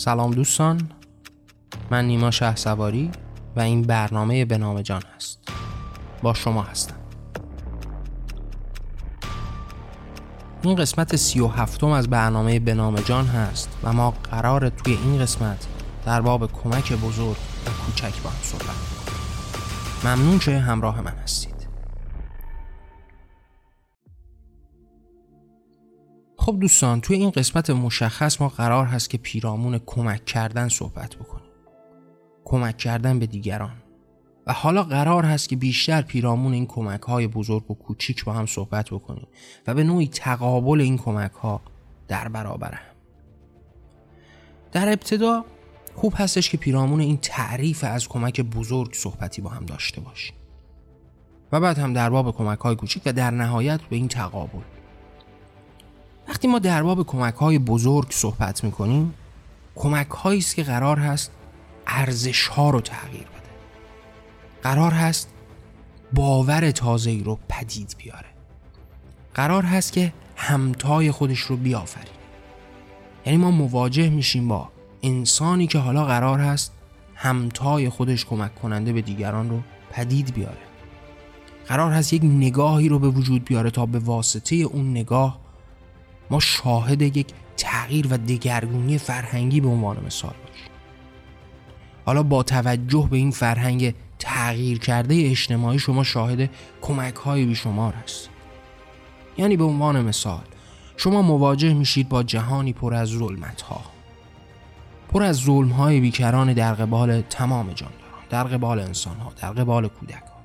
سلام دوستان من نیما شه و این برنامه به نام جان هست. با شما هستم. این قسمت سی و هفتم از برنامه به نام جان هست و ما قرار توی این قسمت در باب کمک بزرگ و کوچک با هم صحبت ممنون که همراه من هستید. خب دوستان توی این قسمت مشخص ما قرار هست که پیرامون کمک کردن صحبت بکنیم. کمک کردن به دیگران. و حالا قرار هست که بیشتر پیرامون این کمک های بزرگ و کوچیک با هم صحبت بکنیم و به نوعی تقابل این کمک ها در برابر هم. در ابتدا خوب هستش که پیرامون این تعریف از کمک بزرگ صحبتی با هم داشته باشیم. و بعد هم در باب کمک های کوچیک و در نهایت به این تقابل وقتی ما در باب کمک های بزرگ صحبت می‌کنیم کمک هایی است که قرار هست ارزش ها رو تغییر بده. قرار هست باور تازه ای رو پدید بیاره. قرار هست که همتای خودش رو بیافرینه. یعنی ما مواجه میشیم با انسانی که حالا قرار هست همتای خودش کمک کننده به دیگران رو پدید بیاره. قرار هست یک نگاهی رو به وجود بیاره تا به واسطه اون نگاه ما شاهد یک تغییر و دگرگونی فرهنگی به عنوان مثال باشیم. حالا با توجه به این فرهنگ تغییر کرده اجتماعی شما شاهد کمک های بیشمار هست یعنی به عنوان مثال شما مواجه میشید با جهانی پر از ظلمت ها پر از ظلم های بیکران در قبال تمام جانداران در قبال انسان ها در قبال کودک ها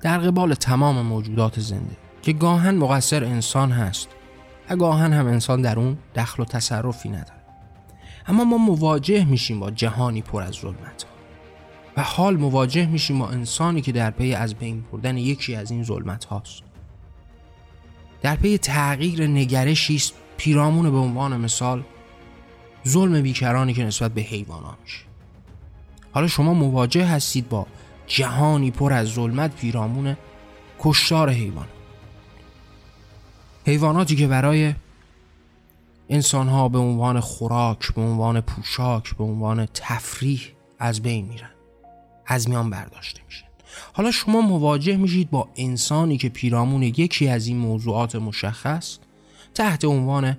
در قبال تمام موجودات زنده که گاهن مقصر انسان هست. و گاهن هم انسان در اون دخل و تصرفی نداره. اما ما مواجه میشیم با جهانی پر از ظلمت. و حال مواجه میشیم با انسانی که در پی از بین بردن یکی از این ظلمت هاست. در پی تغییر نگرشی است پیرامون به عنوان مثال ظلم بیکرانی که نسبت به حیوانات حالا شما مواجه هستید با جهانی پر از ظلمت پیرامون کشتار حیوان. حیواناتی که برای انسانها به عنوان خوراک به عنوان پوشاک به عنوان تفریح از بین میرن. از میان برداشته میشن. حالا شما مواجه میشید با انسانی که پیرامون یکی از این موضوعات مشخص تحت عنوان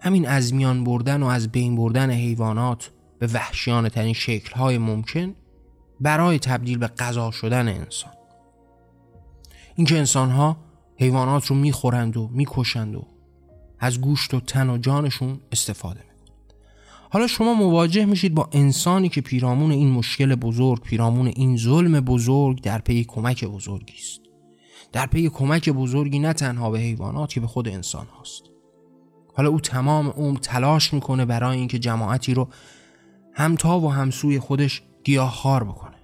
همین از میان بردن و از بین بردن حیوانات به وحشیانه ترین شکل های ممکن برای تبدیل به غذا شدن انسان. اینکه انسان ها حیوانات رو می‌خورند و می‌کشند و از گوشت و تن و جانشون استفاده می‌کنند. حالا شما مواجه میشید با انسانی که پیرامون این مشکل بزرگ پیرامون این ظلم بزرگ در پی کمک بزرگی است. در پی کمک بزرگی نه تنها به حیوانات که به خود انسان هاست. حالا او تمام عمر تلاش می‌کنه برای اینکه جماعتی رو همتا و همسوی خودش گیاهخوار بکنه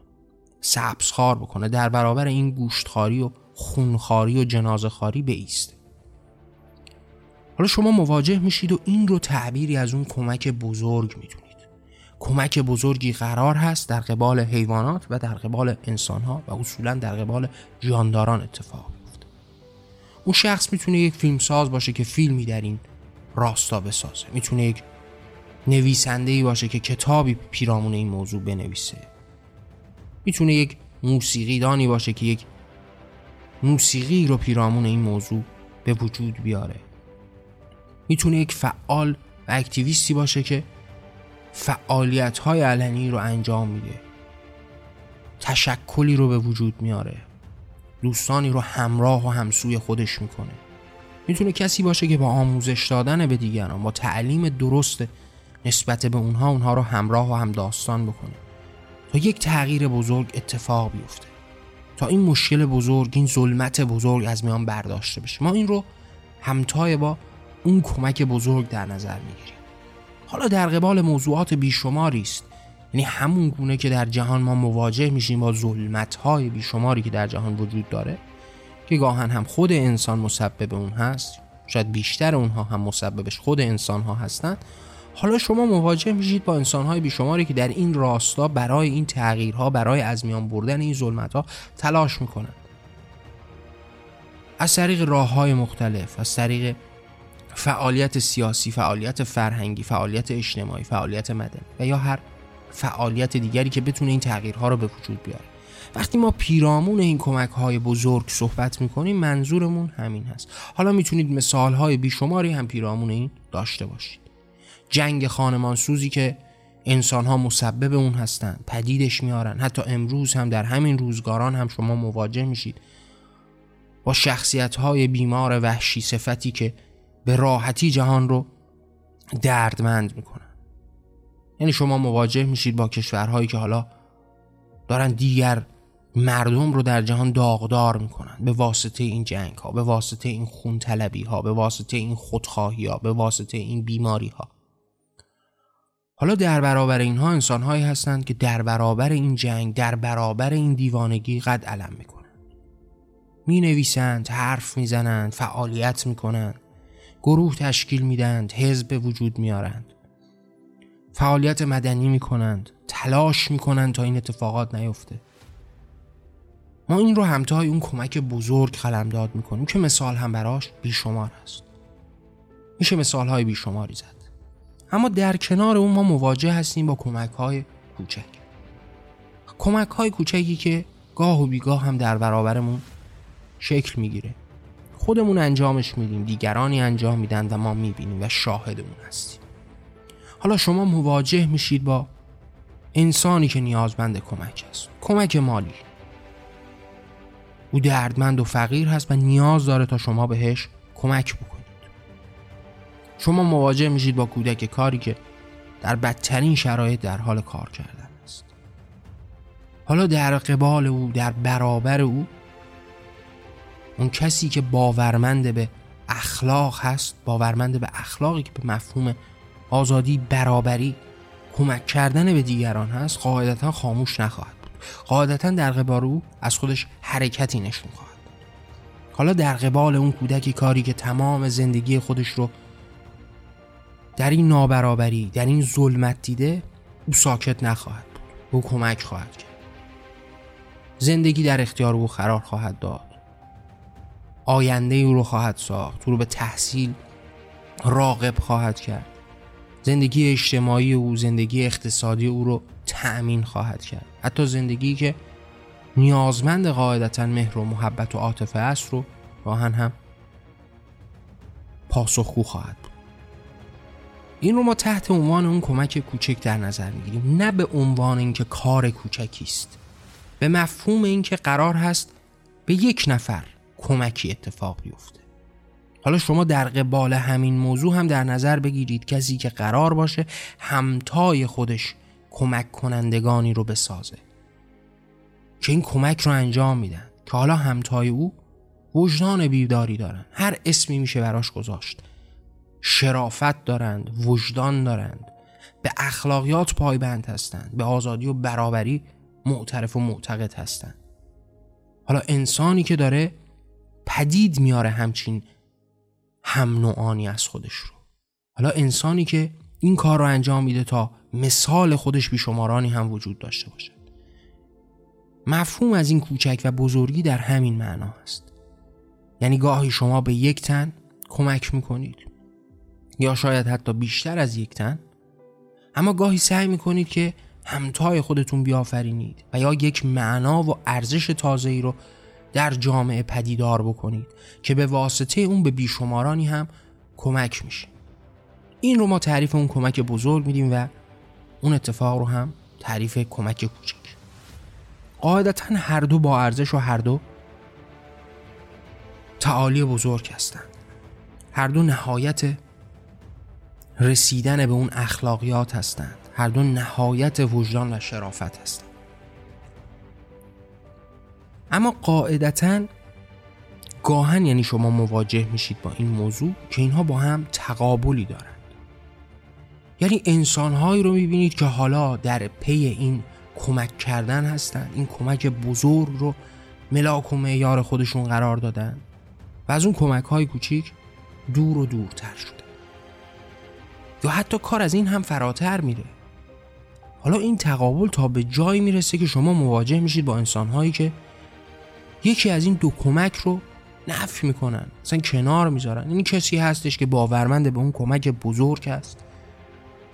سبزخوار بکنه در برابر این گوشتخواری و خونخواری و جنازه خاری بیسته حالا شما مواجه میشید و این رو تعبیری از اون کمک بزرگ می‌دونید. کمک بزرگی قرار هست در قبال حیوانات و در قبال انسانها و اصولا در قبال جانداران اتفاق میفته اون شخص می‌تونه یک فیلمساز باشه که فیلمی در این راستا بسازه. می‌تونه یک نویسنده ای باشه که کتابی پیرامون این موضوع بنویسه. می‌تونه یک موسیقیدانی باشه که یک موسیقی رو پیرامون این موضوع به وجود بیاره. می‌تونه یک فعال و اکتیویستی باشه که فعالیت های علنی رو انجام میده. تشکلی رو به وجود میاره. دوستانی رو همراه و همسوی خودش می‌کنه. می‌تونه کسی باشه که با آموزش دادن به دیگران با تعلیم درست نسبت به اونها اونها رو همراه و هم داستان بکنه. تا یک تغییر بزرگ اتفاق بیفته. تا این مشکل بزرگ این ظلمت بزرگ از میان برداشته بشه. ما این رو همتای با اون کمک بزرگ در نظر می‌گیریم. حالا در قبال موضوعات بیشماری است. یعنی همون گونه که در جهان ما مواجه میشیم با ظلمت های بیشماری که در جهان وجود داره که گاهن هم خود انسان مسبب اون هست شاید بیشتر اونها هم مسببش خود انسان ها هستند حالا شما مواجه میشید با انسان های بیشماری که در این راستا برای این تغییرها برای از میان بردن این ظلمت ها تلاش می‌کنند از طریق راه های مختلف از طریق فعالیت سیاسی فعالیت فرهنگی فعالیت اجتماعی فعالیت مدنی و یا هر فعالیت دیگری که بتونه این تغییرها رو به وجود بیاره. وقتی ما پیرامون این کمک های بزرگ صحبت می‌کنیم منظورمون همین هست. حالا می‌تونید مثال های بیشماری هم پیرامون این داشته باشید. جنگ خانمان سوزی که انسان ها مسبب اون هستند پدیدش میارن. حتی امروز هم در همین روزگاران هم شما مواجه میشید. با شخصیت های بیمار وحشی صفتی که به راحتی جهان رو دردمند می‌کنن. یعنی شما مواجه میشید با کشورهایی که حالا دارن دیگر مردم رو در جهان داغدار می‌کنن. به واسطه این جنگ ها به واسطه این خون ها به واسطه این خودخواهی ها به واسطه این بیماری ها حالا در برابر اینها انسان هایی هستند که در برابر این جنگ در برابر این دیوانگی قد علم می‌کنند. می نویسند حرف می‌زنند فعالیت می‌کنند. گروه تشکیل میدند حزب وجود میارند فعالیت مدنی می‌کنند تلاش می‌کنند تا این اتفاقات نیفته. ما این رو همتای اون کمک بزرگ قلمداد می‌کنیم که مثال هم براش بیشمار هست میشه مثال های بیشماری زد. اما در کنار اون ما مواجه هستیم با کمک های کوچک. کمک های کوچکی که گاه و بیگاه هم در برابرمون شکل می‌گیره. خودمون انجامش میدیم دیگرانی انجام میدن و ما می‌بینیم و شاهدمون هستیم. حالا شما مواجه میشید با انسانی که نیازمند کمک است. کمک مالی. او دردمند و فقیر هست و نیاز داره تا شما بهش کمک بکنید شما مواجه میشید با کودک کاری که در بدترین شرایط در حال کار کردن است. حالا در قبال او در برابر او اون کسی که باورمند به اخلاق هست باورمند به اخلاقی که به مفهوم آزادی برابری کمک کردن به دیگران هست قاعدتا خاموش نخواهد بود. قاعدتا در قبال او از خودش حرکتی نشون خواهد حالا در قبال اون کودکی کاری که تمام زندگی خودش رو در این نابرابری در این ظلمت دیده او ساکت نخواهد بود. او کمک خواهد کرد. زندگی در اختیار او قرار خواهد داد. آینده او رو خواهد ساخت. او رو به تحصیل راقب خواهد کرد. زندگی اجتماعی او زندگی اقتصادی او رو تأمین خواهد کرد. حتی زندگی که نیازمند قاعدتا مهر و محبت و عاطفه است رو راهن هم پاسخگو خواهد بود. این رو ما تحت عنوان اون کمک کوچک در نظر می‌گیریم نه به عنوان اینکه کار کوچکی است. به مفهوم اینکه قرار هست به یک نفر کمکی اتفاق بیفته. حالا شما در قبال همین موضوع هم در نظر بگیرید کسی که قرار باشه همتای خودش کمک کنندگانی رو بسازه. که این کمک رو انجام میدن. که حالا همتای او وجدان بیداری دارن. هر اسمی میشه براش گذاشت. شرافت دارند وجدان دارند به اخلاقیات پایبند هستند به آزادی و برابری معترف و معتقد هستند. حالا انسانی که داره پدید میاره همچین هم نوعانی از خودش رو. حالا انسانی که این کار رو انجام میده تا مثال خودش بیشمارانی هم وجود داشته باشد. مفهوم از این کوچک و بزرگی در همین معنا است یعنی گاهی شما به یک تن کمک می‌کنید. یا شاید حتی بیشتر از یک تن؟ اما گاهی سعی می‌کنید که همتای خودتون بیافرینید و یا یک معنا و ارزش تازه ای رو در جامعه پدیدار بکنید که به واسطه اون به بیشمارانی هم کمک میشه. این رو ما تعریف اون کمک بزرگ میدیم و اون اتفاق رو هم تعریف کمک کوچک قاعدتا هر دو با ارزش و هر دو تعالی بزرگ هستند. هر دو نهایت رسیدن به اون اخلاقیات هستند. هر دو نهایت وجدان و شرافت هستند. اما قاعدتا گاهن یعنی شما مواجه میشید با این موضوع که اینها با هم تقابلی دارند. یعنی انسانهایی رو می‌بینید که حالا در پی این کمک کردن هستند. این کمک بزرگ رو ملاک و معیار خودشون قرار دادن و از اون کمک های کوچیک دور و دورتر شده. یا حتی کار از این هم فراتر میره. حالا این تقابل تا به جایی می‌رسه که شما مواجه میشید با انسانهایی که یکی از این دو کمک رو نفی می‌کنن. اصلا کنار می‌ذارن. این کسی هستش که باورمند به اون کمک بزرگ است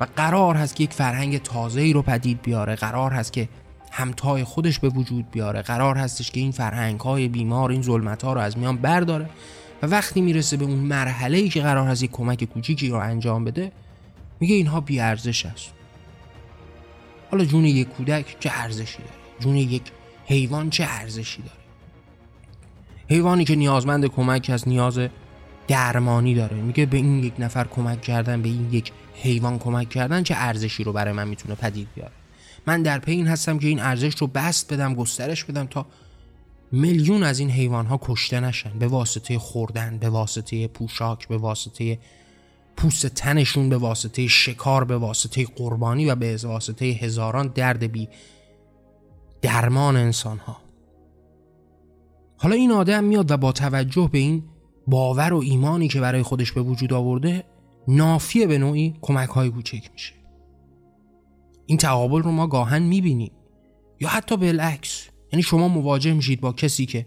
و قرار هست که یک فرهنگ تازه ای رو پدید بیاره. قرار هست که همتای خودش به وجود بیاره. قرار هستش که این فرهنگ های بیمار این ظلمت ها رو از میان برداره. و وقتی می‌رسه به اون مرحله ای که قرار هست یک کمک کوچیکی رو انجام بده میگه اینها بی ارزش است. حالا جون یک کودک چه ارزشی داره؟ جون یک حیوان چه ارزشی داره؟ حیوانی که نیازمند کمک از نیاز درمانی داره. میگه به این یک نفر کمک کردن به این یک حیوان کمک کردن چه ارزشی رو برای من می‌تونه پدید بیاره؟ من در پی این هستم که این ارزش رو بست بدم گسترش بدم تا میلیون از این حیوان ها کشته نشن. به واسطه خوردن به واسطه پوشاک به واسطه پوست تنشون به واسطه شکار به واسطه قربانی و به واسطه هزاران درد بی درمان انسان ها حالا این آدم میاد و با توجه به این باور و ایمانی که برای خودش به وجود آورده نافیه به نوعی کمک های کوچک میشه. این تقابل رو ما گاهن می‌بینیم. یا حتی بالعکس. یعنی شما مواجه میشید با کسی که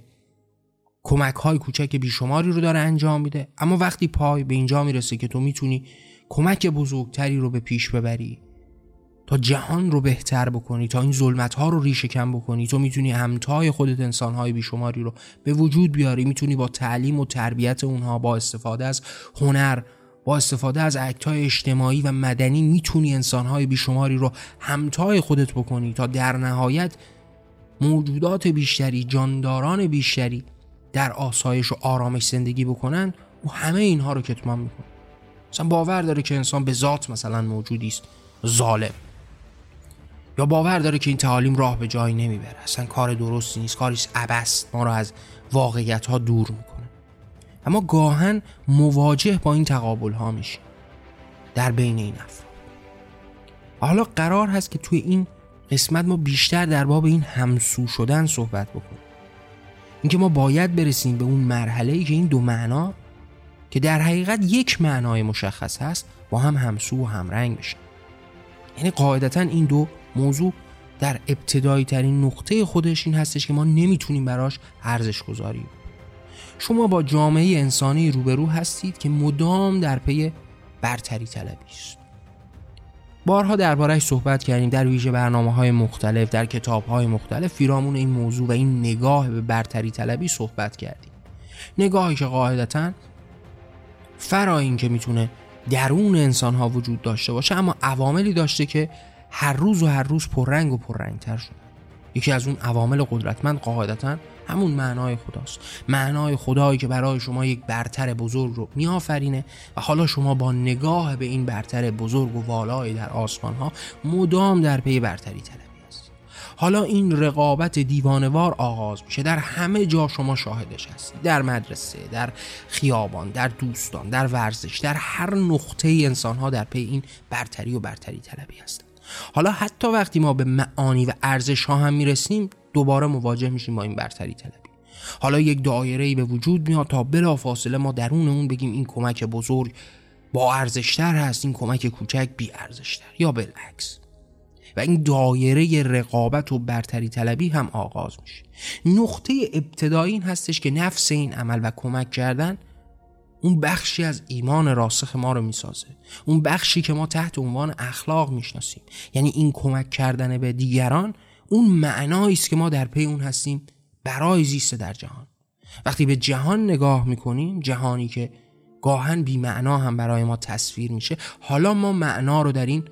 کمک های کوچک بیشماری رو داره انجام میده. اما وقتی پای به اینجا می‌رسه که تو می‌تونی کمک بزرگتری رو به پیش ببری تا جهان رو بهتر بکنی تا این ظلمت ها رو ریشه کم بکنی تو می‌تونی همتای خودت انسان های بیشماری رو به وجود بیاری می‌تونی با تعلیم و تربیت اونها با استفاده از هنر با استفاده از های اجتماعی و مدنی می‌تونی انسان های بیشماری رو همتای خودت بکنی تا در نهایت موجودات بیشتری جانداران بیشتری در آسایش و آرامش زندگی بکنن و همه اینها رو کتمان می‌کنه. مثلا باور داره که انسان به ذات مثلا موجودی است ظالم. یا باور داره که این تعالیم راه به جایی نمی‌بره. اصلا کار درستی نیست کاریش عبست ما رو از واقعیت ها دور می‌کنه. اما گاهن مواجه با این تقابل ها میشه. در بین این افراد. حالا قرار هست که توی این قسمت ما بیشتر در باب این همسو شدن صحبت بکنیم. اینکه ما باید برسیم به اون مرحله ای که این دو معنا که در حقیقت یک معنای مشخص هست با هم همسو و همرنگ بشن. یعنی قاعدتا این دو موضوع در ابتدایی ترین نقطه خودش این هستش که ما نمی‌تونیم براش ارزش گذاری شما با جامعه انسانی روبرو هستید که مدام در پی برتری طلبی است. بارها دربارهش صحبت کردیم در ویژه برنامه های مختلف در کتاب های مختلف. فیرامون این موضوع و این نگاه به برتری طلبی صحبت کردیم. نگاهی که قاعدتا فرا این که می‌تونه درون انسان ها وجود داشته باشه اما عواملی داشته که هر روز و هر روز پررنگ و پررنگتر شده. یکی از اون عوامل قدرتمند قاعدتا همون معنای خداست. معنای خدایی که برای شما یک برتر بزرگ رو میآفرینه و حالا شما با نگاه به این برتر بزرگ و والایی در آسمان ها مدام در پی برتری است حالا این رقابت دیوانوار آغاز میشه. در همه جا شما شاهدش هستید. در مدرسه در خیابان در دوستان در ورزش در هر نقطه انسان ها در پی این برتری و برتری طلبی هستند. حالا حتی وقتی ما به معانی و ارزش ها هم می‌رسیم دوباره مواجه میشیم با این برتری طلبی. حالا یک دایره ای به وجود میاد تا بلا فاصله ما درون اون بگیم این کمک بزرگ با ارزشتر هست این کمک کوچک بی ارزشتر یا بالعکس. و این دایره رقابت و برتری طلبی هم آغاز میشه. نقطه ابتدایی این هستش که نفس این عمل و کمک کردن اون بخشی از ایمان راسخ ما رو می‌سازه. اون بخشی که ما تحت عنوان اخلاق می‌شناسیم. یعنی این کمک کردن به دیگران اون معنایی است که ما در پی اون هستیم برای زیست در جهان. وقتی به جهان نگاه می‌کنیم جهانی که گاهن بی معنا هم برای ما تصویر میشه حالا ما معنا رو در این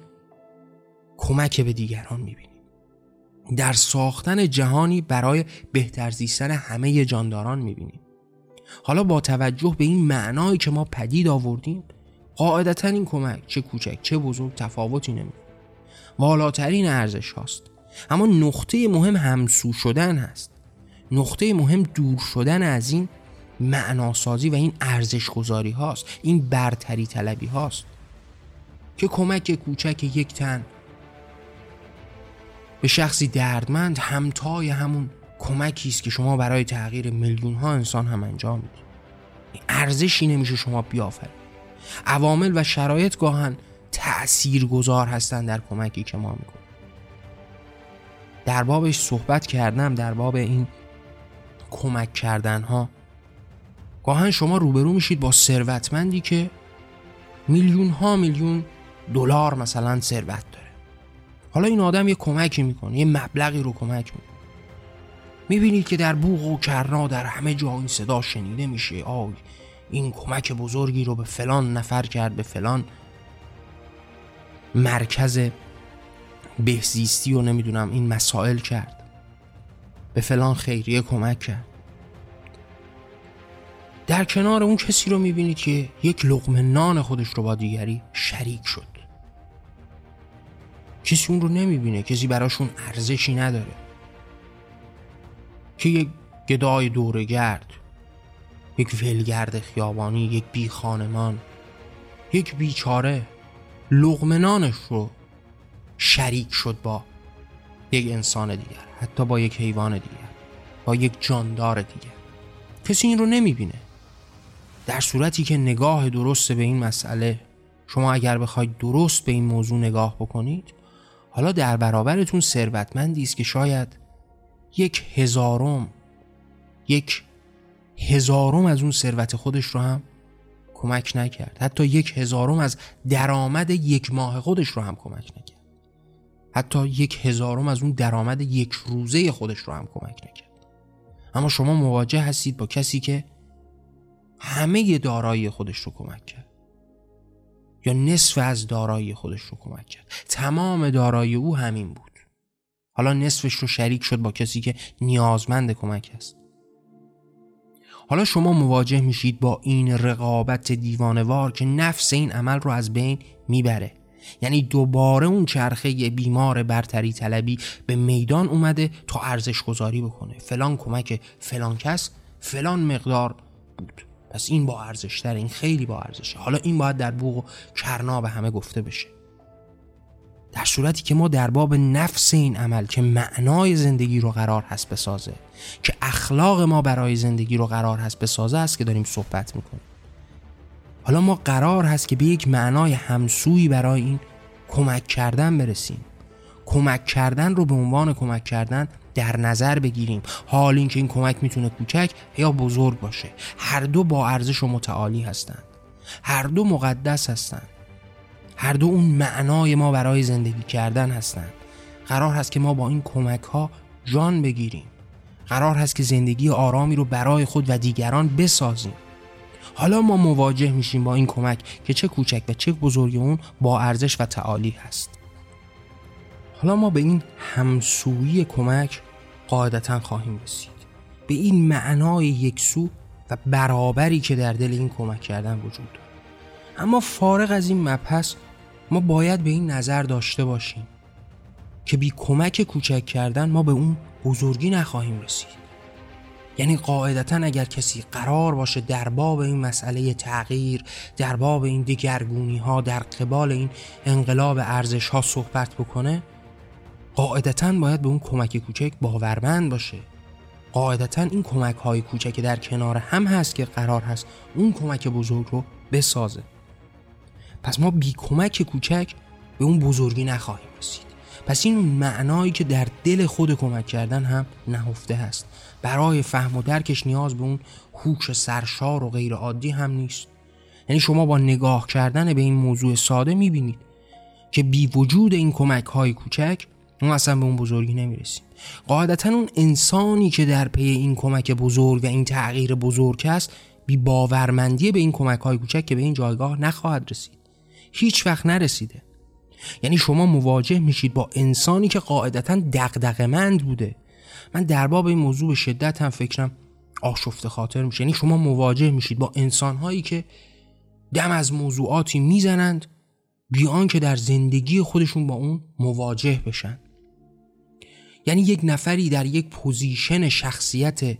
کمک به دیگران می‌بینیم. در ساختن جهانی برای بهتر زیستن همه جانداران می‌بینیم. حالا با توجه به این معنایی که ما پدید آوردیم قاعدتا این کمک چه کوچک چه بزرگ تفاوتی نمی‌کنه. والاترین ارزش هاست. اما نقطه مهم همسو شدن هست. نقطه مهم دور شدن از این معناسازی و این ارزش گذاری هاست. این برتری طلبی هاست. که کمک کوچک یک تن به شخصی دردمند همتای همون کمکی است که شما برای تغییر میلیون ها انسان هم انجام می‌دید ارزشی نمیشه شما بیافرید عوامل و شرایط گاهن تأثیر گذار هستن در کمکی که ما می‌کنیم. در بابش صحبت کردم در باب این کمک کردن ها گاهن شما روبرو میشید با ثروتمندی که میلیون ها میلیون دلار مثلا ثروت داره. حالا این آدم یه کمکی می‌کنه یه مبلغی رو کمک می‌کنه. می‌بینید که در بوغ و کرنا در همه جا این صدا شنیده میشه. آی این کمک بزرگی رو به فلان نفر کرد به فلان مرکز بهزیستی و نمی‌دونم این مسائل کرد. به فلان خیریه کمک کرد. در کنار اون کسی رو می‌بینید که یک لقمه نان خودش رو با دیگری شریک شد. کسی اون رو نمی‌بینه کسی براشون ارزشی نداره. که یک گدای دورگرد یک ولگرد خیابانی یک بی خانمان یک بیچاره لغمنانش رو شریک شد با یک انسان دیگر حتی با یک حیوان دیگر با یک جاندار دیگر. کسی این رو نمی‌بینه. در صورتی که نگاه درست به این مسئله شما اگر بخواید درست به این موضوع نگاه بکنید حالا در برابرتون ثروتمندی است که شاید یک هزارم. یک هزارم از اون ثروت خودش رو هم کمک نکرد. حتی یک هزارم از درآمد یک ماه خودش رو هم کمک نکرد. حتی یک هزارم از اون درآمد یک روزه خودش رو هم کمک نکرد. اما شما مواجه هستید با کسی که همه دارایی خودش رو کمک کرد. یا نصف از دارایی خودش رو کمک کرد. تمام دارایی او همین بود. حالا نصفش رو شریک شد با کسی که نیازمند کمک است حالا شما مواجه میشید با این رقابت دیوانوار که نفس این عمل رو از بین می‌بره. یعنی دوباره اون چرخه بیمار برتری طلبی به میدان اومده تا ارزش گذاری بکنه. فلان کمک فلان کس فلان مقدار بود. پس این با ارزش این خیلی با ارزشه. حالا این باید در بوق و کرنا به همه گفته بشه. در صورتی که ما در باب نفس این عمل که معنای زندگی رو قرار هست بسازه که اخلاق ما برای زندگی رو قرار هست بسازه است که داریم صحبت می‌کنیم. حالا ما قرار هست که به یک معنای همسویی برای این کمک کردن برسیم. کمک کردن رو به عنوان کمک کردن در نظر بگیریم. حال اینکه این کمک می‌تونه کوچک یا بزرگ باشه. هر دو با ارزش و متعالی هستند. هر دو مقدس هستند. هر دو اون معنای ما برای زندگی کردن هستند قرار هست که ما با این کمک ها جان بگیریم. قرار هست که زندگی آرامی رو برای خود و دیگران بسازیم. حالا ما مواجه میشیم با این کمک که چه کوچک و چه بزرگ اون با ارزش و تعالی هست. حالا ما به این همسویی کمک قاعدتا خواهیم رسید. به این معنای یکسو و برابری که در دل این کمک کردن وجود دارد اما فارغ از این مبحث ما باید به این نظر داشته باشیم که بی کمک کوچک کردن ما به اون بزرگی نخواهیم رسید. یعنی قاعدتا اگر کسی قرار باشه در باب این مسئله تغییر در باب این دگرگونی ها در قبال این انقلاب ارزش ها صحبت بکنه قاعدتا باید به اون کمک کوچک باورمند باشه. قاعدتا این کمک های کوچک در کنار هم هست که قرار هست اون کمک بزرگ رو بسازه. پس ما بی کمک کوچک به اون بزرگی نخواهیم رسید. پس این معنایی که در دل خود کمک کردن هم نهفته هست. برای فهم و درکش نیاز به اون هوش سرشار و غیر عادی هم نیست. یعنی شما با نگاه کردن به این موضوع ساده می‌بینید که بی وجود این کمک های کوچک ما اصلا به اون بزرگی نمی‌رسیم. قاعدتا اون انسانی که در پی این کمک بزرگ و این تغییر بزرگ است بی باورمندی به این کمک های کوچک که به این جایگاه نخواهد رسید. هیچ وقت نرسیده. یعنی شما مواجه میشید با انسانی که قاعدتا دقدقمند بوده. من در باب این موضوع به شدت هم فکرم آشفته خاطر میشه. یعنی شما مواجه میشید با انسانهایی که دم از موضوعاتی می‌زنند بیان که در زندگی خودشون با اون مواجه بشن. یعنی یک نفری در یک پوزیشن شخصیت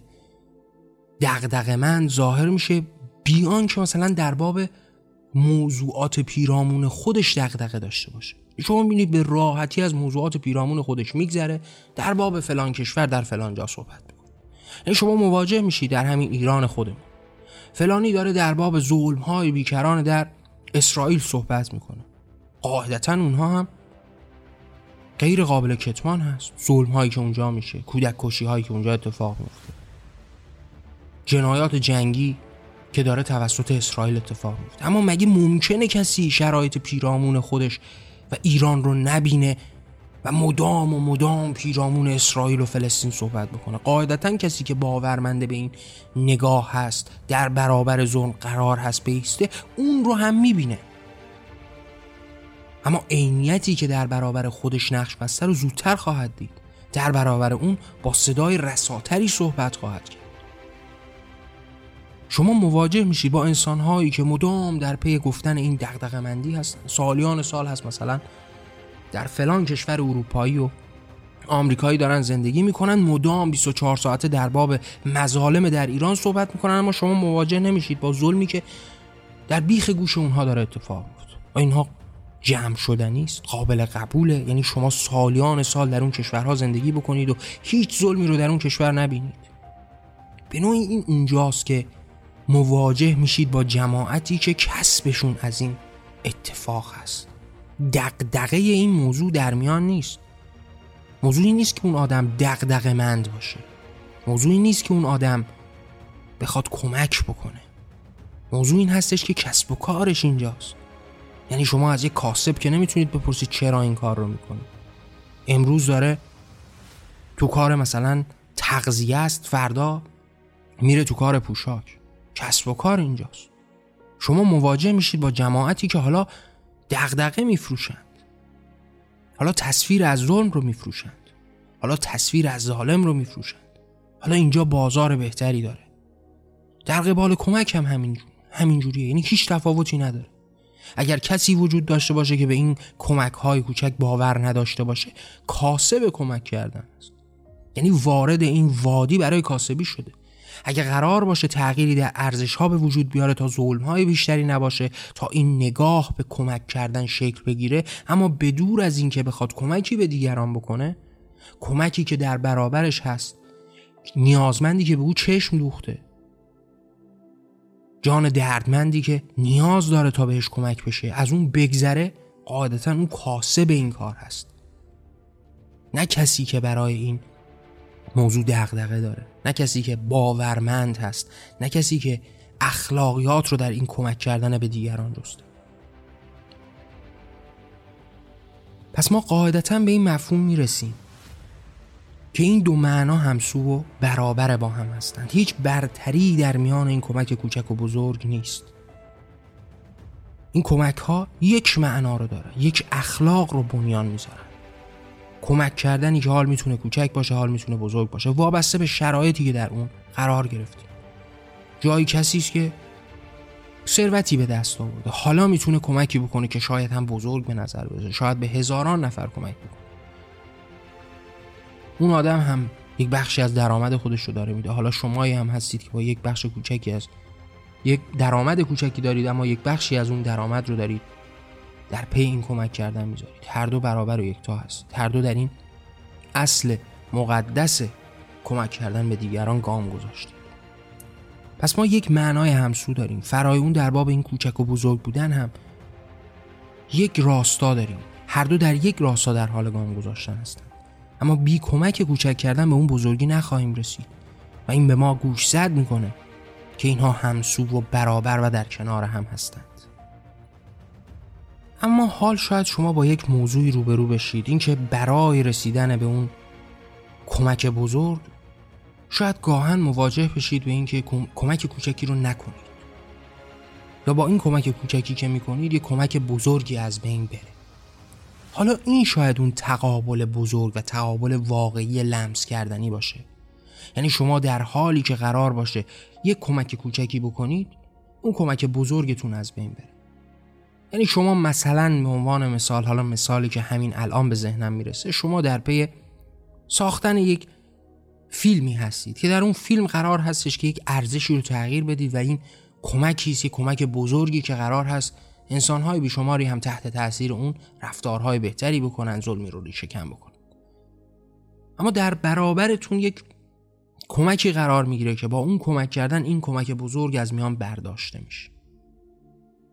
دغدغه‌مند ظاهر میشه بیان که مثلا در باب موضوعات پیرامون خودش دغدغه داشته باشه. شما می‌بینید به راحتی از موضوعات پیرامون خودش میگذره در باب فلان کشور در فلان جا صحبت می‌کنه. یعنی شما مواجه میشید در همین ایران خودمون. فلانی داره در باب ظلم های بیکران در اسرائیل صحبت می‌کنه. قاعدتا اونها هم غیر قابل کتمان هست. ظلم هایی که اونجا میشه کودک کشی هایی که اونجا اتفاق میفته جنایات جنگی که داره توسط اسرائیل اتفاق میفته اما مگه ممکنه کسی شرایط پیرامون خودش و ایران رو نبینه و مدام و مدام پیرامون اسرائیل و فلسطین صحبت بکنه؟ قاعدتا کسی که باورمنده به این نگاه هست در برابر ظلم قرار هست بیسته اون رو هم می‌بینه. اما عینیتی که در برابر خودش نقش بسته رو زودتر خواهد دید. در برابر اون با صدای رساتری صحبت خواهد کرد. شما مواجه میشی با انسانهایی که مدام در پی گفتن این دقدقه مندی هستن. سالیان سال هست مثلا. در فلان کشور اروپایی و آمریکایی دارن زندگی می‌کنن. مدام 24 ساعته در باب مظالم در ایران صحبت می‌کنن اما شما مواجه نمیشید با ظلمی که در بیخ گوش اونها داره اتفاق میفته اینها جمع شدنی است قابل قبوله. یعنی شما سالیان سال در اون کشورها زندگی بکنید و هیچ ظلمی رو در اون کشور نبینید. به نوعی این اونجاست که مواجه میشید با جماعتی که کسبشون از این اتفاق هست. دقدقه این موضوع در میان نیست. موضوعی نیست که اون آدم دقدقه مند باشه. موضوعی نیست که اون آدم بخواد کمک بکنه. موضوع این هستش که کسب و کارش اینجاست. یعنی شما از یک کاسب که نمی‌تونید بپرسید چرا این کار رو می‌کنه امروز داره تو کار مثلا تغذیه است فردا میره تو کار پوشاک. کسب و کار اینجاست. شما مواجه میشید با جماعتی که حالا دغدغه میفروشند. حالا تصویر از ظلم رو میفروشند. حالا تصویر از ظالم رو میفروشند. حالا اینجا بازار بهتری داره. در قبال کمک هم همینجور همینجوریه. یعنی هیچ تفاوتی نداره. اگر کسی وجود داشته باشه که به این کمک های کوچک باور نداشته باشه کاسب کمک کردن است. یعنی وارد این وادی برای کاسبی شده. اگر قرار باشه تغییری در ارزش ها به وجود بیاره تا ظلم های بیشتری نباشه تا این نگاه به کمک کردن شکل بگیره اما بدور از اینکه بخواد کمکی به دیگران بکنه کمکی که در برابرش هست نیازمندی که به او چشم دوخته. جان دردمندی که نیاز داره تا بهش کمک بشه از اون بگذره قاعدتا اون کاسه به این کار هست. نه کسی که برای این موضوع دغدغه داره. نه کسی که باورمند هست نه کسی که اخلاقیات رو در این کمک کردن به دیگران رسته پس ما قاعدتا به این مفهوم می‌رسیم که این دو معنا همسو و برابر با هم هستند. هیچ برتری در میان این کمک کوچک و بزرگ نیست. این کمک ها یک معنا رو داره یک اخلاق رو بنیان می‌ذارن. کمک کردنی که حال می‌تونه کوچک باشه حال می‌تونه بزرگ باشه. وابسته به شرایطی که در اون قرار گرفتیم. جایی کسی است که ثروتی به دست آورده. حالا می‌تونه کمکی بکنه که شاید هم بزرگ به نظر بره شاید به هزاران نفر کمک بکنه. اون آدم هم یک بخشی از درآمد خودش رو داره میده. حالا شمایی هم هستید که با یک بخش کوچکی از یک درآمد کوچکی دارید اما یک بخشی از اون درآمد رو دارید در پی این کمک کردن می‌ذارید. هر دو برابر و یکتا هست. هر دو در این اصل مقدس کمک کردن به دیگران گام گذاشتید پس ما یک معنای همسو داریم. فرای اون در باب این کوچک و بزرگ بودن هم یک راستا داریم. هر دو در یک راستا در حال گام گذاشتن هستند اما بی کمک کوچک کردن به اون بزرگی نخواهیم رسید. و این به ما گوش زد می‌کنه که اینها همسو و برابر و در کنار هم هستند اما حال شاید شما با یک موضوعی روبرو بشید. اینکه برای رسیدن به اون کمک بزرگ شاید گاهن مواجه بشید به اینکه کمک کوچکی رو نکنید. یا با این کمک کوچکی که می‌کنید یه کمک بزرگی از بین بره. حالا این شاید اون تقابل بزرگ و تقابل واقعی لمس کردنی باشه. یعنی شما در حالی که قرار باشه یک کمک کوچکی بکنید اون کمک بزرگتون از بین بره. یعنی شما مثلا به عنوان مثال حالا مثالی که همین الان به ذهنم می‌رسه شما در پی ساختن یک فیلمی هستید که در اون فیلم قرار هستش که یک ارزشی رو تغییر بدید و این کمکی است کمک بزرگی که قرار هست انسانهای بیشماری هم تحت تاثیر اون رفتارهای بهتری بکنن ظلمی رو ریشه کم بکنن. اما در برابرتون یک کمکی قرار می‌گیره که با اون کمک کردن این کمک بزرگ از میان برداشته میشه.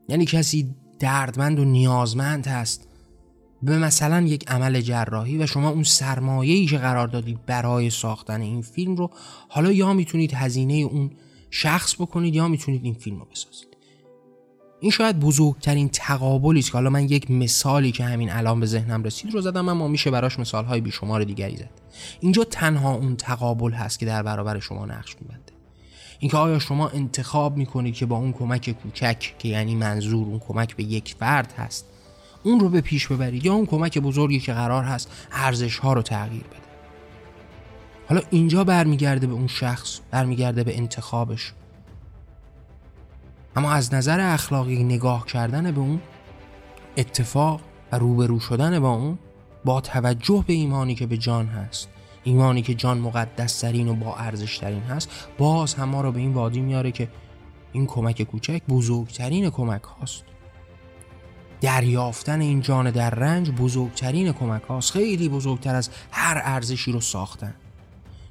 یعنی کسی دردمند و نیازمند هست. به مثلا یک عمل جراحی و شما اون سرمایه‌ای که قرار دادید برای ساختن این فیلم رو حالا یا می‌تونید هزینه اون شخص بکنید یا می‌تونید این فیلم رو بسازید. این شاید بزرگترین تقابلی است که حالا من یک مثالی که همین الان به ذهنم رسید رو زدم اما میشه براش مثالهای بیشمار دیگری زد. اینجا تنها اون تقابل هست که در برابر شما نقش میبنده. اینکه آیا شما انتخاب می‌کنید که با اون کمک کوچک که یعنی منظور اون کمک به یک فرد هست اون رو به پیش ببرید یا اون کمک بزرگی که قرار هست ارزش ها رو تغییر بده؟ حالا اینجا برمیگرده به اون شخص برمیگرده به انتخابش. اما از نظر اخلاقی نگاه کردن به اون اتفاق و روبرو شدن با اون با توجه به ایمانی که به جان هست ایمانی که جان مقدس ترین و با ارزش ترین هست باز هم ما رو به این وادی میاره که این کمک کوچک بزرگترین کمک هاست. دریافتن این جان در رنج بزرگترین کمک هاست. خیلی بزرگتر از هر ارزشی رو ساختن.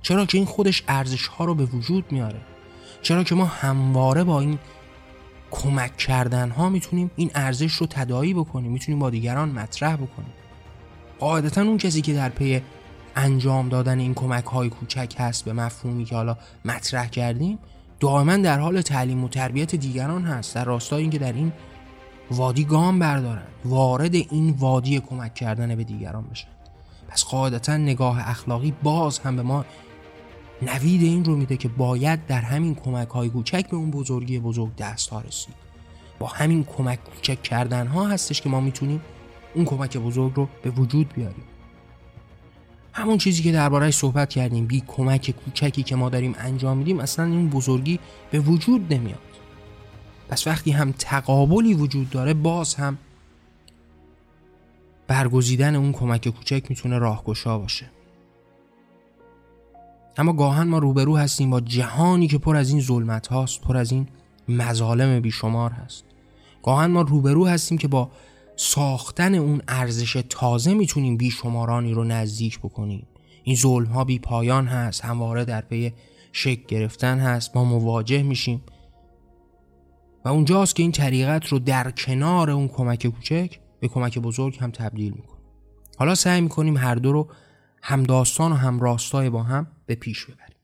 چرا که این خودش ارزش ها رو به وجود میاره؟ چرا که ما همواره با این کمک کردن ها می‌تونیم این ارزش رو تدایی بکنیم می‌تونیم با دیگران مطرح بکنیم؟ قاعدتا اون کسی که در پی انجام دادن این کمک های کوچک هست به مفهومی که حالا مطرح کردیم دائما در حال تعلیم و تربیت دیگران هست. در راستای اینکه در این وادی گام بردارن وارد این وادی کمک کردن به دیگران بشن. پس قاعدتا نگاه اخلاقی باز هم به ما نوید این رو میده که باید در همین کمک های کوچک به اون بزرگی بزرگ دست رسید. با همین کمک کوچک کردن ها هستش که ما می‌تونیم اون کمک بزرگ رو به وجود بیاریم. همون چیزی که دربارهش صحبت کردیم بی کمک کوچکی که ما داریم انجام میدیم اصلا این بزرگی به وجود نمیاد. پس وقتی هم تقابلی وجود داره باز هم برگزیدن اون کمک کوچک می‌تونه راهگشا باشه. اما گاهن ما روبرو هستیم با جهانی که پر از این ظلمت هاست پر از این مظالم بیشمار هست. گاهن ما روبرو هستیم که با ساختن اون ارزش تازه می‌تونیم بیشمارانی رو نزدیک بکنیم. این ظلم ها بی پایان هست همواره در پی شک گرفتن هست ما مواجه میشیم. و اونجاست که این طریقت رو در کنار اون کمک کوچک به کمک بزرگ هم تبدیل می‌کنیم. حالا سعی می‌کنیم هر دو رو هم داستان و هم راستای با هم به پیش ببریم.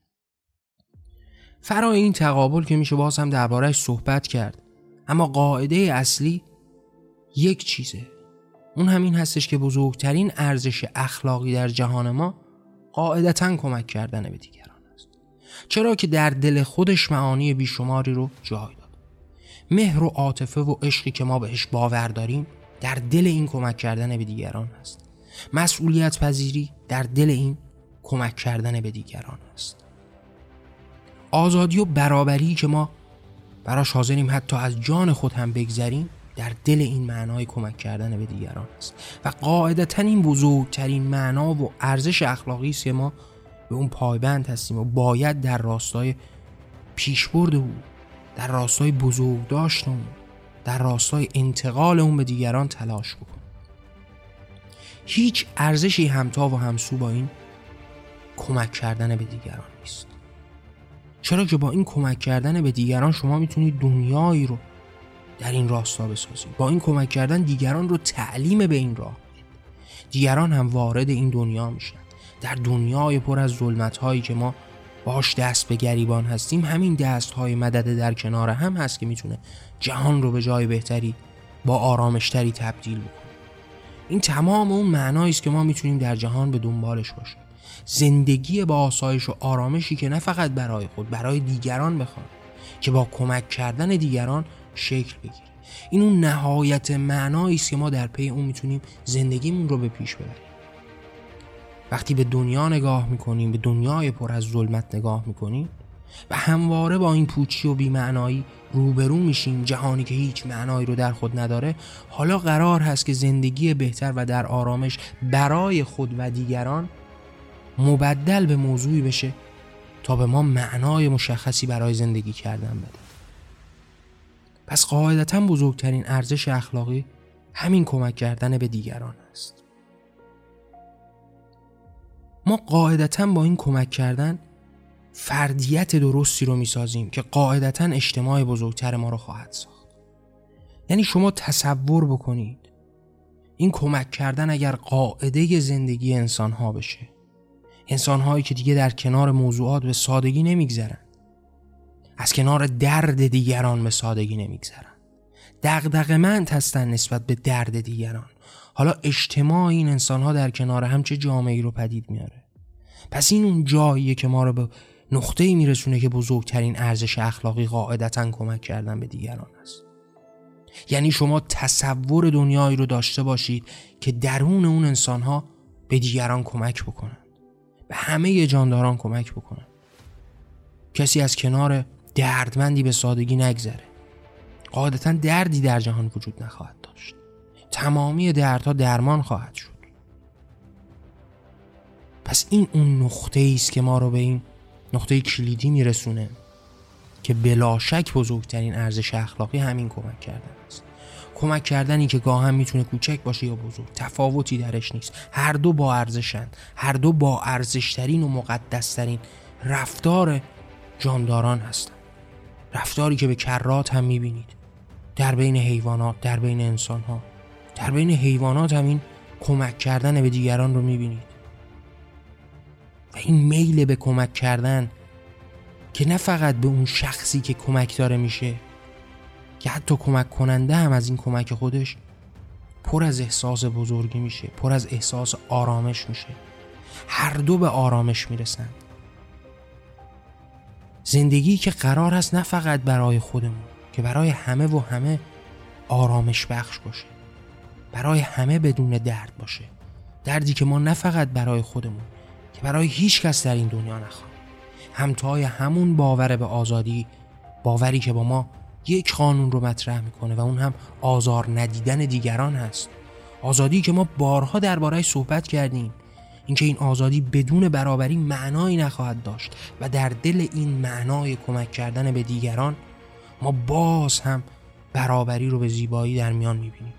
فرای این تقابل که میشه باز هم دربارهش صحبت کرد اما قاعده اصلی یک چیزه. اون همین هستش که بزرگترین ارزش اخلاقی در جهان ما قاعدتا کمک کردن به دیگران است. چرا که در دل خودش معانی بیشماری رو جای داد. مهر و عاطفه و عشقی که ما بهش باور داریم در دل این کمک کردن به دیگران است. مسئولیت پذیری در دل این کمک کردن به دیگران است. آزادی و برابری که ما براش حاضریم حتی از جان خود هم بگذریم در دل این معنای کمک کردن به دیگران است. و قاعدتا این بزرگترین معنا و ارزش اخلاقی است که ما به اون پایبند هستیم و باید در راستای پیشبرد او در راستای بزرگ داشت اون در راستای انتقال اون به دیگران تلاش بکنیم. هیچ ارزشی همتا و همسو با این کمک کردن به دیگران نیست. چرا که با این کمک کردن به دیگران شما می‌تونید دنیایی رو در این راستا بسازید با این کمک کردن دیگران رو تعلیم به این راه دیگران هم وارد این دنیا میشن. در دنیای پر از ظلمت هایی که ما باش دست به گریبان هستیم همین دست های مدد در کنار هم هست که می‌تونه جهان رو به جای بهتری با آرامشتری تبدیل بکنه. این تمام اون معنایی است که ما می‌تونیم در جهان به دنبالش باشیم. زندگی با آسایش و آرامشی که نه فقط برای خود برای دیگران بخوان که با کمک کردن دیگران شکل بگیره. این اون نهایت معنایی است که ما در پی اون می‌تونیم زندگیمون رو به پیش ببریم. وقتی به دنیا نگاه می‌کنیم به دنیای پر از ظلمت نگاه می‌کنیم و همواره با این پوچی و بیمعنایی روبرو میشیم جهانی که هیچ معنایی رو در خود نداره حالا قرار هست که زندگی بهتر و در آرامش برای خود و دیگران مبدل به موضوعی بشه تا به ما معنای مشخصی برای زندگی کردن بده. پس قاعدتا بزرگترین ارزش اخلاقی همین کمک کردن به دیگران است. ما قاعدتا با این کمک کردن فردیت درستی رو می‌سازیم که قاعدتا اجتماع بزرگتر ما رو خواهد ساخت. یعنی شما تصور بکنید این کمک کردن اگر قاعده زندگی انسان ها بشه انسان هایی که دیگه در کنار موضوعات به سادگی نمیگذرن. از کنار درد دیگران به سادگی نمیگذرن. دغدغه‌مند هستن نسبت به درد دیگران. حالا اجتماع این انسان ها در کنار هم چه جامعه رو پدید میاره؟ پس این اون جاییه که ما رو به نقطه ای میرسونه که بزرگترین ارزش اخلاقی قاعدتا کمک کردن به دیگران است. یعنی شما تصور دنیایی رو داشته باشید که درون اون انسان ها به دیگران کمک بکنن. به همه جانداران کمک بکنن. کسی از کنار دردمندی به سادگی نگذره. قاعدتا دردی در جهان وجود نخواهد داشت. تمامی دردها درمان خواهد شد. پس این اون نقطه است که ما رو به این نقطه کلیدی میرسونه که بلا شک بزرگترین ارزش اخلاقی همین کمک کردن است. کمک کردنی که گاه هم می‌تونه کوچک باشه یا بزرگ. تفاوتی درش نیست. هر دو با ارزشن هر دو با ارزشترین و مقدسترین رفتار جانداران هستن رفتاری که به کرات هم می‌بینید. در بین حیوانات در بین انسان ها در بین حیوانات هم این کمک کردن به دیگران رو می‌بینید. و این میل به کمک کردن که نه فقط به اون شخصی که کمک داره میشه که حتی کمک کننده هم از این کمک خودش پر از احساس بزرگی میشه پر از احساس آرامش میشه. هر دو به آرامش می‌رسند. زندگی که قرار است نه فقط برای خودمون که برای همه و همه آرامش بخش باشه. برای همه بدون درد باشه. دردی که ما نه فقط برای خودمون که برای هیچ کس در این دنیا نخواهیم. همتای همون باور به آزادی باوری که با ما یک قانون رو مطرح می‌کنه و اون هم آزار ندیدن دیگران هست. آزادی که ما بارها دربارهش صحبت کردیم. اینکه این آزادی بدون برابری معنایی نخواهد داشت و در دل این معنای کمک کردن به دیگران ما باز هم برابری رو به زیبایی در میان می‌بینیم.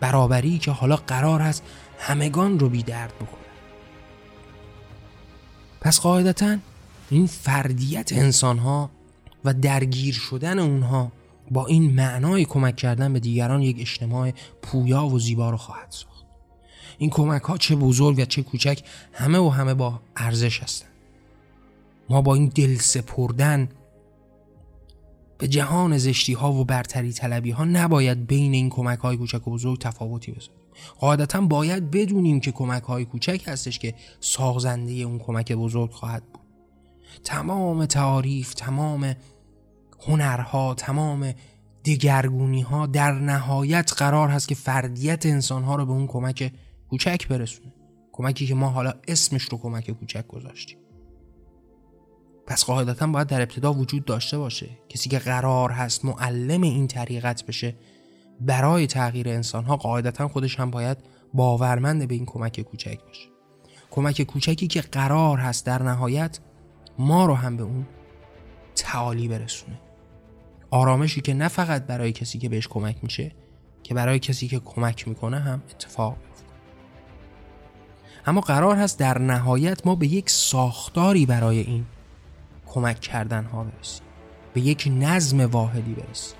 برابری که حالا قرار است همگان رو بی درد بکنه. پس قاعدتا این فردیت انسان ها و درگیر شدن اونها با این معنای کمک کردن به دیگران یک اجتماع پویا و زیبا رو خواهد ساخت. این کمک ها چه بزرگ و چه کوچک همه و همه با ارزش هستند ما با این دل سپردن به جهان زشتی ها و برتری طلبی ها نباید بین این کمک های کوچک و بزرگ تفاوتی بذاریم. قاعدتا باید بدونیم که کمک های کوچک هستش که سازنده اون کمک بزرگ خواهد بود. تمام تعاریف تمام هنرها تمام دگرگونی ها در نهایت قرار هست که فردیت انسان ها رو به اون کمک کوچک برسونه. کمکی که ما حالا اسمش رو کمک کوچک گذاشتیم. پس قاعدتا باید در ابتدا وجود داشته باشه. کسی که قرار هست معلم این طریقت بشه برای تغییر انسان ها قاعدتا خودش هم باید باورمند به این کمک کوچک باشه. کمک کوچکی که قرار هست در نهایت ما رو هم به اون تعالی برسونه. آرامشی که نه فقط برای کسی که بهش کمک میشه که برای کسی که کمک می‌کنه هم اتفاق بیفته اما قرار هست در نهایت ما به یک ساختاری برای این کمک کردن ها برسیم. به یک نظم واحدی برسیم.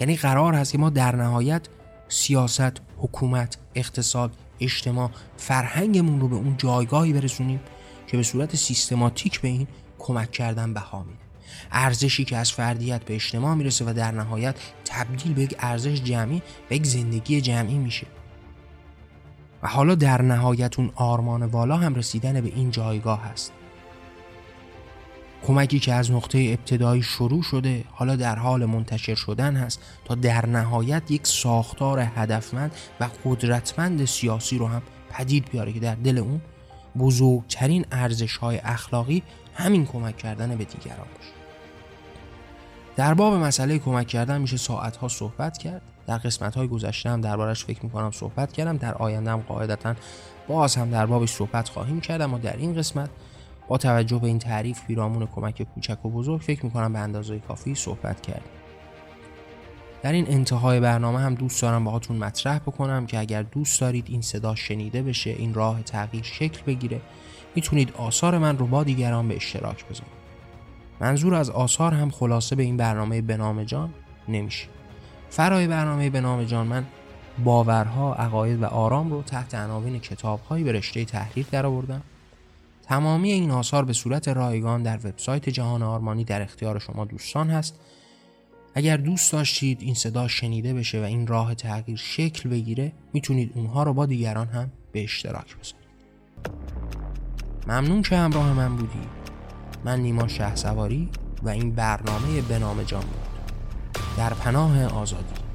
یعنی قرار هست که ما در نهایت سیاست، حکومت، اقتصاد، اجتماع، فرهنگمون رو به اون جایگاهی برسونیم که به صورت سیستماتیک به این کمک کردن بها میده. ارزشی که از فردیت به اجتماع می‌رسه و در نهایت تبدیل به یک ارزش جمعی و یک زندگی جمعی میشه. و حالا در نهایت اون آرمان والا هم رسیدن به این جایگاه هست. کمکی که از نقطه ابتدایی شروع شده حالا در حال منتشر شدن هست تا در نهایت یک ساختار هدفمند و قدرتمند سیاسی رو هم پدید بیاره که در دل اون بزرگترین ارزش های اخلاقی همین کمک کردن به دیگران باشه. در باب مسئله کمک کردن میشه ساعت ها صحبت کرد. در قسمت های گذشته هم دربارش فکر می‌کنم صحبت کردم. در آینده هم قاعدتا باز هم در بابش صحبت خواهیم کرد. اما در این قسمت با توجه به این تعریف پیرامون کمک کوچک و بزرگ فکر می‌کنم به اندازه کافی صحبت کردیم. در این انتهای برنامه هم دوست دارم باهاتون مطرح بکنم که اگر دوست دارید این صدا شنیده بشه این راه تغییر شکل بگیره می‌تونید آثار من رو با دیگران به اشتراک بذارید. منظور از آثار هم خلاصه به این برنامه به نام جان نمیشه. فرای برنامه به نام جان من باورها، عقاید و آرام رو تحت عناوین کتابهایی به رشته تحریر درآوردم. تمامی این آثار به صورت رایگان در وبسایت جهان آرمانی در اختیار شما دوستان هست. اگر دوست داشتید این صدا شنیده بشه و این راه تغییر شکل بگیره می‌تونید اونها رو با دیگران هم به اشتراک بذارید. ممنون که همراه من بودی من نیما شه سواری و این برنامه به نام جان بود. در پناه آزادی.